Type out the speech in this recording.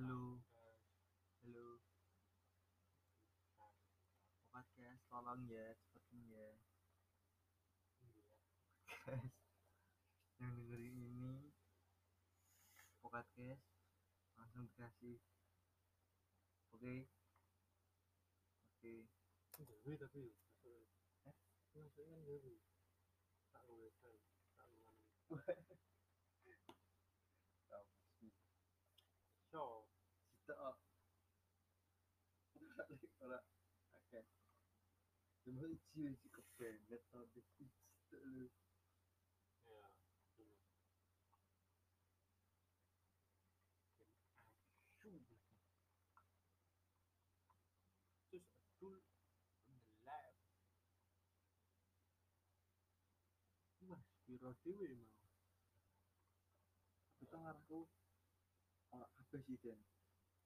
Halo, halo. Podcast, tolong ya, cepetin ya. Guys, yang dengerin ini podcast langsung dikasih. Oke, oke. Gawe tapi maksudnya. Eh? Maksudnya gawe. Tak kan, tak ngomong. Ora, oke. Cuma cium si kepenget tapi kita lu. ya, bener. Dan asu. Terus adul on the left. Mas, piro dhewe mau. Kita ngarepku ora kabeh sih Den.